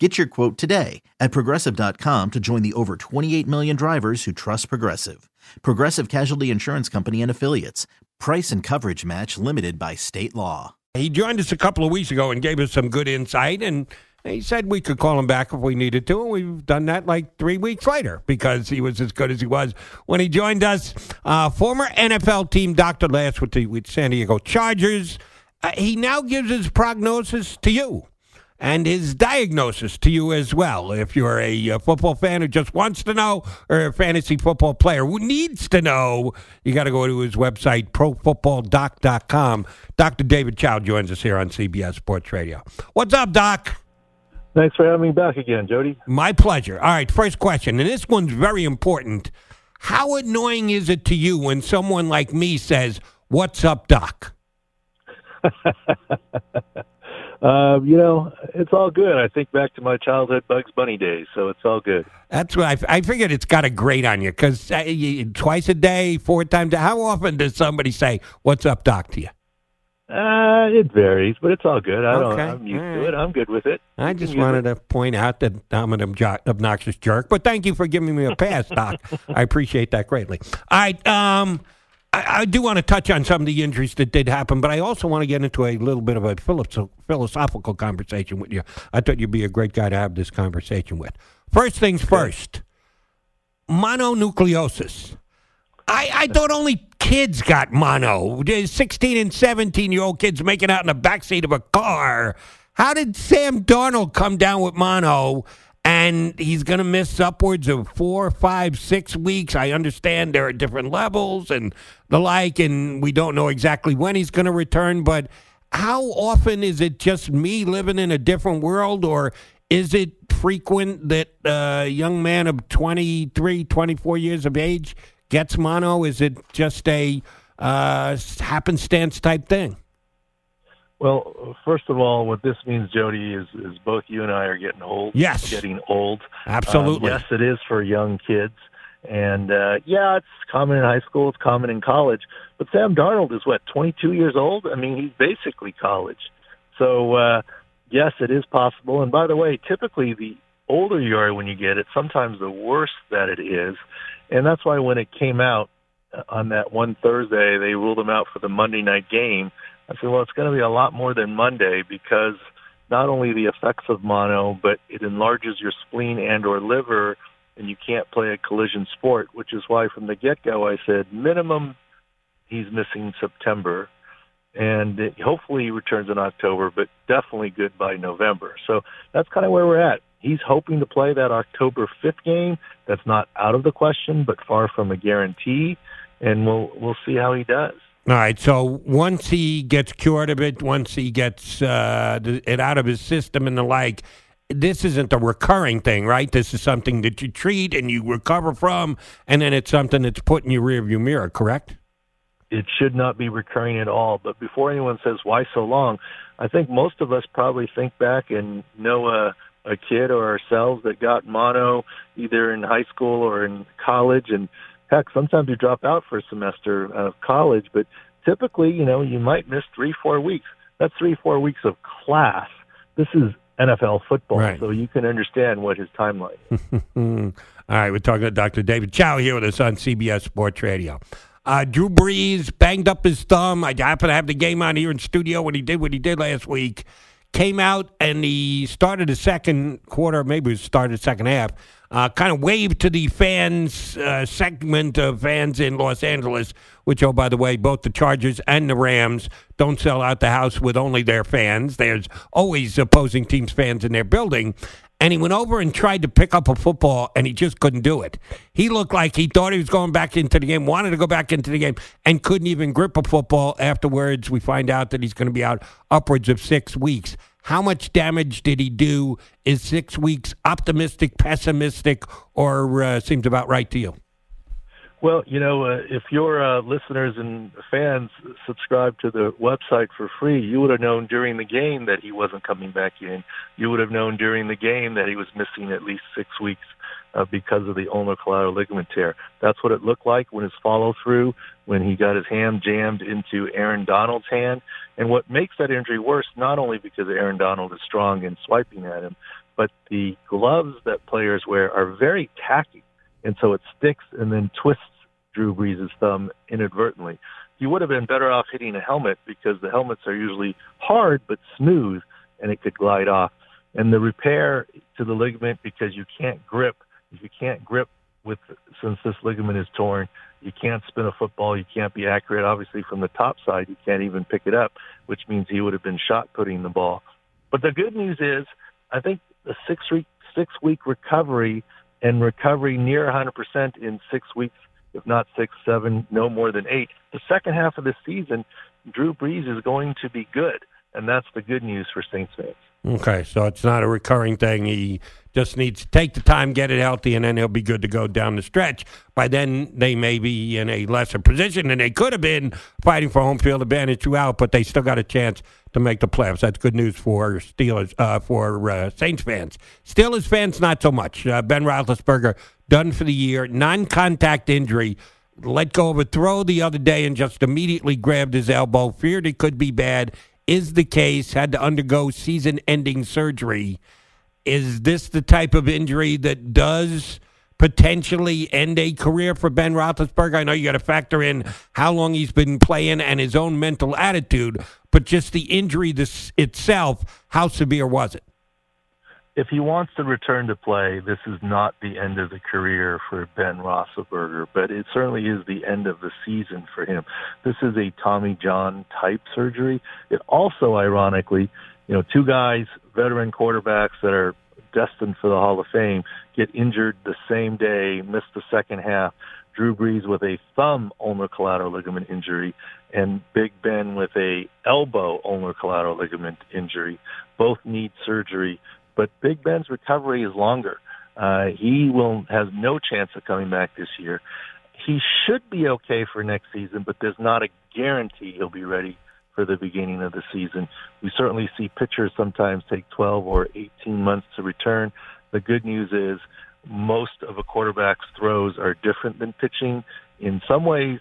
Get your quote today at progressive.com to join the over 28 million drivers who trust Progressive. Progressive Casualty Insurance Company and Affiliates. Price and coverage match limited by state law. He joined us a couple of weeks ago and gave us some good insight, and he said we could call him back if we needed to, and we've done that like three weeks later because he was as good as he was when he joined us. Uh, former NFL team doctor last with the with San Diego Chargers. Uh, he now gives his prognosis to you and his diagnosis to you as well. If you're a, a, football fan who just wants to know, or a fantasy football player who needs to know, you got to go to his website, profootballdoc.com. Dr. David Chao joins us here on CBS Sports Radio. What's up, Doc? Thanks for having me back again, Jody. My pleasure. All right, first question, and this one's very important. How annoying is it to you when someone like me says, What's up, Doc? Uh, you know, it's all good. I think back to my childhood Bugs Bunny days, so it's all good. That's what I, I figured. It's got a grate on you because uh, twice a day, four times. A, how often does somebody say, "What's up, Doc?" to you? Uh, it varies, but it's all good. I okay. don't. I'm used right. to it. I'm good with it. I just wanted to point out that I'm an obnoxious jerk, but thank you for giving me a pass, Doc. I appreciate that greatly. All right. Um, I, I, do want to touch on some of the injuries that did happen, but I also want to get into a little bit of a philosophical conversation with you. I thought you'd be a great guy to have this conversation with. First things first mononucleosis. I, I thought only kids got mono. 16 and 17 year old kids making out in the backseat of a car. How did Sam Darnold come down with mono? And he's going to miss upwards of four, five, six weeks. I understand there are different levels and the like, and we don't know exactly when he's going to return. But how often is it just me living in a different world, or is it frequent that a young man of 23, 24 years of age gets mono? Is it just a uh, happenstance type thing? Well, first of all, what this means, Jody, is, is both you and I are getting old. Yes. Getting old. Absolutely. Um, yes, it is for young kids. And uh, yeah, it's common in high school, it's common in college. But Sam Darnold is what, 22 years old? I mean, he's basically college. So, uh, yes, it is possible. And by the way, typically the older you are when you get it, sometimes the worse that it is. And that's why when it came out uh, on that one Thursday, they ruled him out for the Monday night game I said, well, it's going to be a lot more than Monday because not only the effects of mono, but it enlarges your spleen and or liver, and you can't play a collision sport, which is why from the get-go I said minimum he's missing September, and it, hopefully he returns in October, but definitely good by November. So that's kind of where we're at. He's hoping to play that October 5th game. That's not out of the question, but far from a guarantee, and we'll we'll see how he does. All right. So once he gets cured of it, once he gets uh, it out of his system and the like, this isn't a recurring thing, right? This is something that you treat and you recover from, and then it's something that's put in your rearview mirror, correct? It should not be recurring at all. But before anyone says why so long, I think most of us probably think back and know a, a kid or ourselves that got mono either in high school or in college, and heck, sometimes you drop out for a semester of college, but typically, you know, you might miss three, four weeks. That's three, four weeks of class. This is NFL football, right. so you can understand what his timeline is. All right, we're talking to Dr. David Chao here with us on CBS Sports Radio. Uh, Drew Brees banged up his thumb. I happen to have the game on here in studio when he did what he did last week. Came out and he started the second quarter, maybe it started second half uh, kind of waved to the fans uh, segment of fans in Los Angeles, which, oh, by the way, both the Chargers and the Rams don't sell out the house with only their fans. There's always opposing teams' fans in their building. And he went over and tried to pick up a football, and he just couldn't do it. He looked like he thought he was going back into the game, wanted to go back into the game, and couldn't even grip a football. Afterwards, we find out that he's going to be out upwards of six weeks. How much damage did he do? Is six weeks optimistic, pessimistic, or uh, seems about right to you? Well, you know, uh, if your uh, listeners and fans subscribe to the website for free, you would have known during the game that he wasn't coming back in. You would have known during the game that he was missing at least six weeks uh, because of the ulnar collateral ligament tear. That's what it looked like when his follow through, when he got his hand jammed into Aaron Donald's hand. And what makes that injury worse, not only because Aaron Donald is strong and swiping at him, but the gloves that players wear are very tacky. And so it sticks and then twists Drew Brees' thumb inadvertently. He would have been better off hitting a helmet because the helmets are usually hard but smooth and it could glide off. And the repair to the ligament because you can't grip, if you can't grip with since this ligament is torn, you can't spin a football, you can't be accurate. Obviously from the top side you can't even pick it up, which means he would have been shot putting the ball. But the good news is I think the six week six week recovery and recovery near 100% in six weeks if not six, seven, no more than eight. The second half of the season, Drew Brees is going to be good, and that's the good news for Saints fans. Okay, so it's not a recurring thing. He just needs to take the time, get it healthy, and then he'll be good to go down the stretch. By then, they may be in a lesser position than they could have been fighting for home field advantage throughout, but they still got a chance to make the playoffs. That's good news for Steelers, uh, for uh, Saints fans. Steelers fans, not so much. Uh, ben Roethlisberger done for the year, non-contact injury. Let go of a throw the other day and just immediately grabbed his elbow. Feared it could be bad. Is the case. Had to undergo season-ending surgery. Is this the type of injury that does potentially end a career for Ben Roethlisberger? I know you got to factor in how long he's been playing and his own mental attitude, but just the injury this itself, how severe was it? If he wants to return to play, this is not the end of the career for Ben Roethlisberger, but it certainly is the end of the season for him. This is a Tommy John type surgery. It also, ironically, you know, two guys, veteran quarterbacks that are destined for the Hall of Fame get injured the same day, miss the second half. Drew Brees with a thumb ulnar collateral ligament injury and Big Ben with a elbow ulnar collateral ligament injury. Both need surgery, but Big Ben's recovery is longer. Uh, he will has no chance of coming back this year. He should be okay for next season, but there's not a guarantee he'll be ready for the beginning of the season. We certainly see pitchers sometimes take 12 or 18 months to return. The good news is most of a quarterback's throws are different than pitching. In some ways,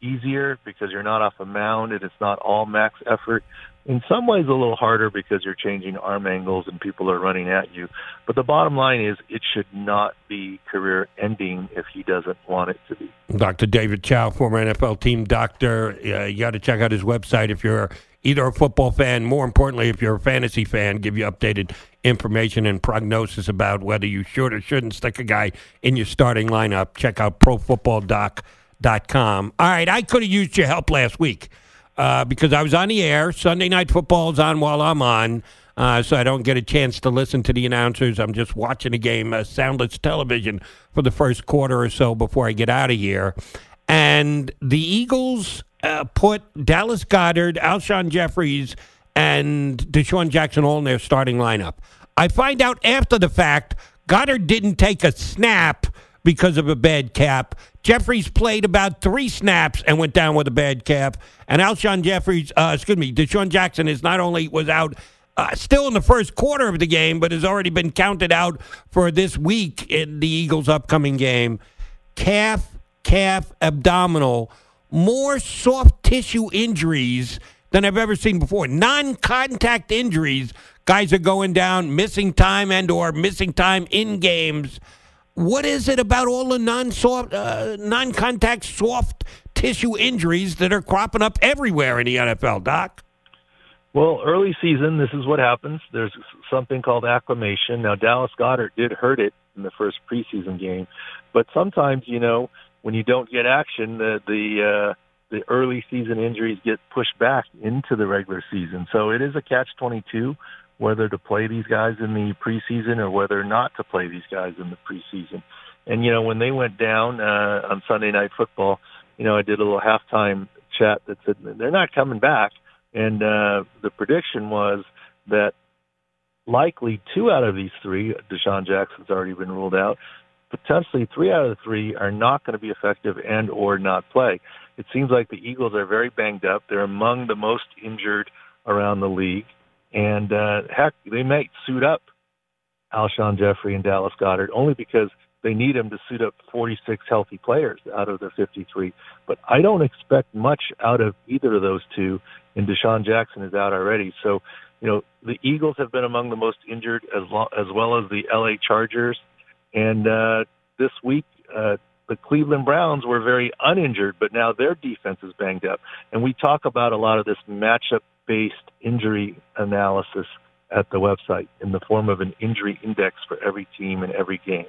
easier because you're not off a mound and it's not all max effort. In some ways, a little harder because you're changing arm angles and people are running at you. But the bottom line is it should not be career ending if he doesn't want it to be. Dr. David Chao, former NFL team doctor. Uh, you got to check out his website if you're either a football fan, more importantly, if you're a fantasy fan, give you updated information and prognosis about whether you should or shouldn't stick a guy in your starting lineup. Check out profootballdoc.com com. All right, I could have used your help last week uh, because I was on the air. Sunday Night Football is on while I'm on, uh, so I don't get a chance to listen to the announcers. I'm just watching the game, uh, soundless television, for the first quarter or so before I get out of here. And the Eagles uh, put Dallas Goedert, Alshon Jeffries, and DeSean Jackson all in their starting lineup. I find out after the fact Goedert didn't take a snap because of a bad cap. Jeffries played about three snaps and went down with a bad cap. And Alshon Jeffries, uh, excuse me, DeSean Jackson is not only was out uh, still in the first quarter of the game, but has already been counted out for this week in the Eagles' upcoming game. Calf, calf, abdominal, more soft tissue injuries than I've ever seen before. Non-contact injuries. Guys are going down, missing time and or missing time in games what is it about all the non-soft, uh, non-contact soft tissue injuries that are cropping up everywhere in the NFL, Doc? Well, early season, this is what happens. There's something called acclimation. Now, Dallas Goedert did hurt it in the first preseason game, but sometimes, you know, when you don't get action, the the uh, the early season injuries get pushed back into the regular season. So it is a catch twenty two whether to play these guys in the preseason or whether not to play these guys in the preseason. And you know, when they went down uh, on Sunday Night Football, you know, I did a little halftime chat that said they're not coming back, and uh, the prediction was that likely two out of these three, DeSean Jackson's already been ruled out. potentially three out of the three are not going to be effective and or not play. It seems like the Eagles are very banged up. They're among the most injured around the league. And uh, heck, they might suit up Alshon Jeffery and Dallas Goedert only because they need him to suit up 46 healthy players out of their 53. But I don't expect much out of either of those two, and DeSean Jackson is out already. So, you know, the Eagles have been among the most injured as, lo- as well as the LA Chargers. And uh, this week, uh, the Cleveland Browns were very uninjured, but now their defense is banged up. And we talk about a lot of this matchup based injury analysis at the website in the form of an injury index for every team and every game.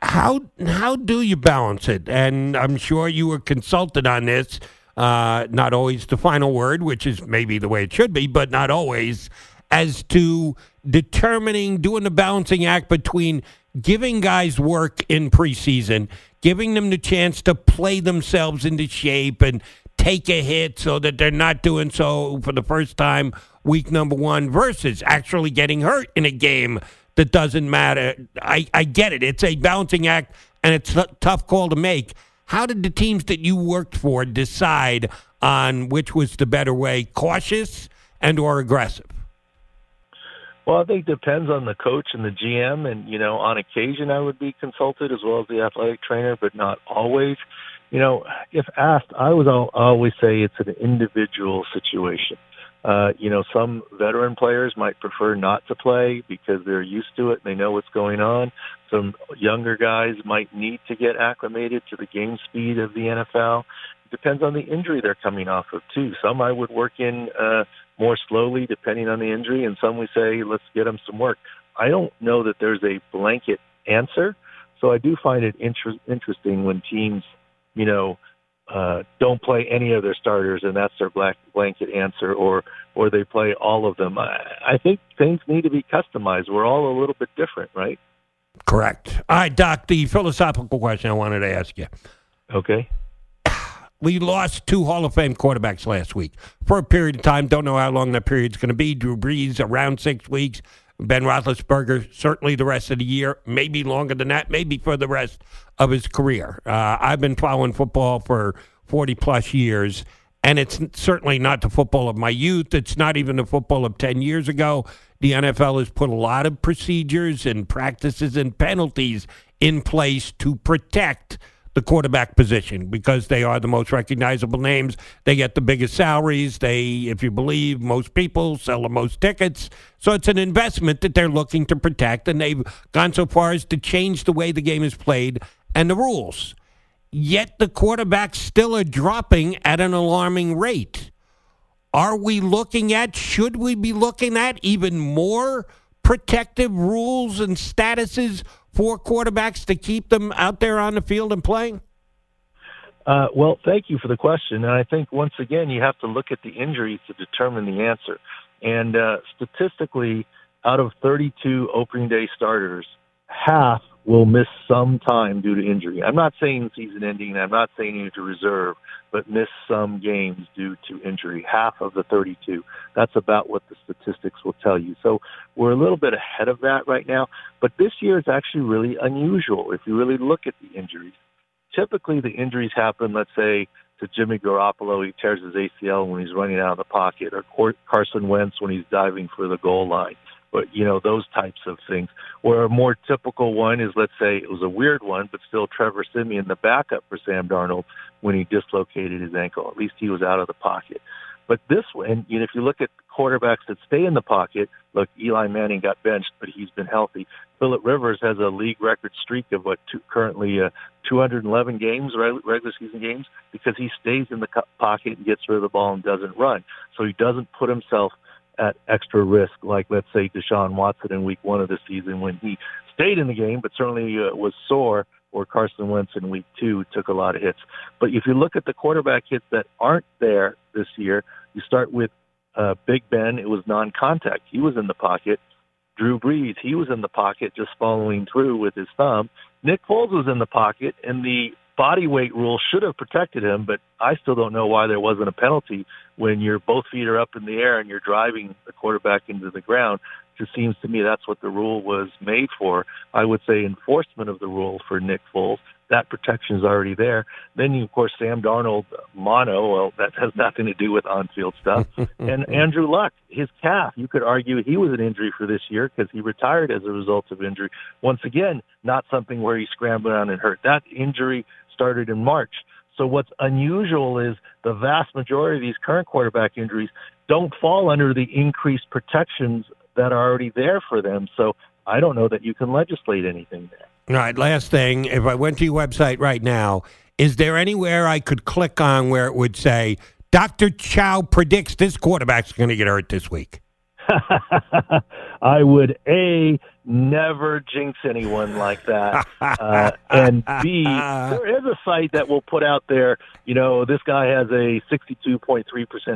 How how do you balance it? And I'm sure you were consulted on this. Uh, not always the final word, which is maybe the way it should be, but not always, as to determining, doing the balancing act between giving guys work in preseason, giving them the chance to play themselves into shape and take a hit so that they're not doing so for the first time week number one versus actually getting hurt in a game that doesn't matter. I, I get it. It's a balancing act and it's a tough call to make. How did the teams that you worked for decide on which was the better way, cautious and or aggressive? Well, I think it depends on the coach and the GM, and you know, on occasion I would be consulted as well as the athletic trainer, but not always. You know, if asked, I would always say it's an individual situation. Uh, you know, some veteran players might prefer not to play because they're used to it and they know what's going on. Some younger guys might need to get acclimated to the game speed of the NFL. It depends on the injury they're coming off of too. Some I would work in uh, more slowly depending on the injury, and some we say let's get them some work. I don't know that there's a blanket answer, so I do find it inter- interesting when teams, you know, uh, don't play any of their starters, and that's their black blanket answer, or or they play all of them. I, I think things need to be customized. We're all a little bit different, right? Correct. All right, Doc. The philosophical question I wanted to ask you. Okay. We lost two Hall of Fame quarterbacks last week for a period of time. Don't know how long that period's going to be. Drew Brees around six weeks. Ben Roethlisberger certainly the rest of the year, maybe longer than that, maybe for the rest of his career. Uh, I've been following football for 40 plus years, and it's certainly not the football of my youth. It's not even the football of 10 years ago. The NFL has put a lot of procedures and practices and penalties in place to protect – the quarterback position because they are the most recognizable names. They get the biggest salaries. They, if you believe most people, sell the most tickets. So it's an investment that they're looking to protect, and they've gone so far as to change the way the game is played and the rules. Yet the quarterbacks still are dropping at an alarming rate. Are we looking at, should we be looking at even more protective rules and statuses for quarterbacks to keep them out there on the field and playing? Uh, well, thank you for the question. And I think once again, you have to look at the injuries to determine the answer. And uh, statistically, out of 32 opening day starters, half will miss some time due to injury. I'm not saying season ending. I'm not saying you to reserve, but miss some games due to injury. Half of the 32. That's about what the statistics will tell you. So we're a little bit ahead of that right now. But this year is actually really unusual if you really look at the injuries. Typically the injuries happen, let's say, to Jimmy Garoppolo, he tears his ACL when he's running out of the pocket, or Carson Wentz when he's diving for the goal line you know those types of things. Where a more typical one is, let's say it was a weird one, but still Trevor Siemian, the backup for Sam Darnold, when he dislocated his ankle. At least he was out of the pocket. But this one, you know, if you look at quarterbacks that stay in the pocket, look, Eli Manning got benched, but he's been healthy. Philip Rivers has a league record streak of what two, currently uh, 211 games, regular season games, because he stays in the pocket and gets rid of the ball and doesn't run. So he doesn't put himself at extra risk, like let's say Deshaun Watson in Week One of the season when he stayed in the game, but certainly uh, was sore. Or Carson Wentz in Week Two took a lot of hits. But if you look at the quarterback hits that aren't there this year, you start with uh, Big Ben. It was non-contact. He was in the pocket. Drew Brees, he was in the pocket, just following through with his thumb. Nick Foles was in the pocket, and the body weight rule should have protected him, but I still don't know why there wasn't a penalty when your both feet are up in the air and you're driving the quarterback into the ground. It just seems to me that's what the rule was made for. I would say enforcement of the rule for Nick Foles that protection is already there. Then, you, of course, Sam Darnold mono. Well, that has nothing to do with on-field stuff. and Andrew Luck, his calf. You could argue he was an injury for this year because he retired as a result of injury. Once again, not something where he scrambled around and hurt. That injury started in March. So what's unusual is the vast majority of these current quarterback injuries don't fall under the increased protections that are already there for them. So I don't know that you can legislate anything there. All right, last thing. If I went to your website right now, is there anywhere I could click on where it would say, Dr. Chao predicts this quarterback's going to get hurt this week? I would A, never jinx anyone like that. Uh, and B, there is a site that will put out there, you know, this guy has a 62.3%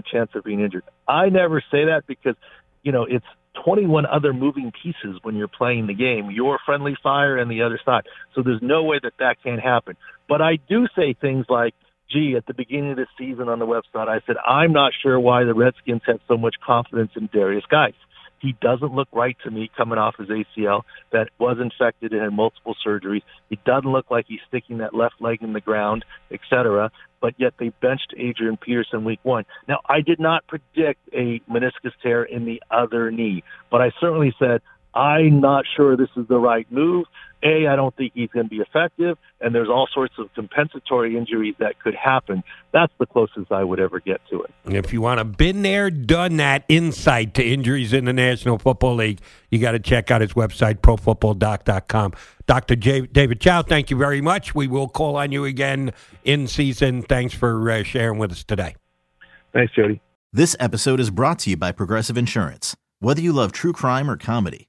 chance of being injured. I never say that because, you know, it's 21 other moving pieces when you're playing the game, your friendly fire and the other side. So there's no way that that can't happen. But I do say things like, gee, at the beginning of the season on the website, I said, I'm not sure why the Redskins had so much confidence in Derrius Guice. He doesn't look right to me coming off his ACL that was infected and had multiple surgeries. He doesn't look like he's sticking that left leg in the ground, etc. But yet they benched Adrian Peterson week one. Now I did not predict a meniscus tear in the other knee, but I certainly said I'm not sure this is the right move. A, I don't think he's going to be effective, and there's all sorts of compensatory injuries that could happen. That's the closest I would ever get to it. If you want a been there, done that insight to injuries in the National Football League, you got to check out his website, profootballdoc.com. Dr. J- David Chao, thank you very much. We will call on you again in season. Thanks for uh, sharing with us today. Thanks, Jody. This episode is brought to you by Progressive Insurance. Whether you love true crime or comedy,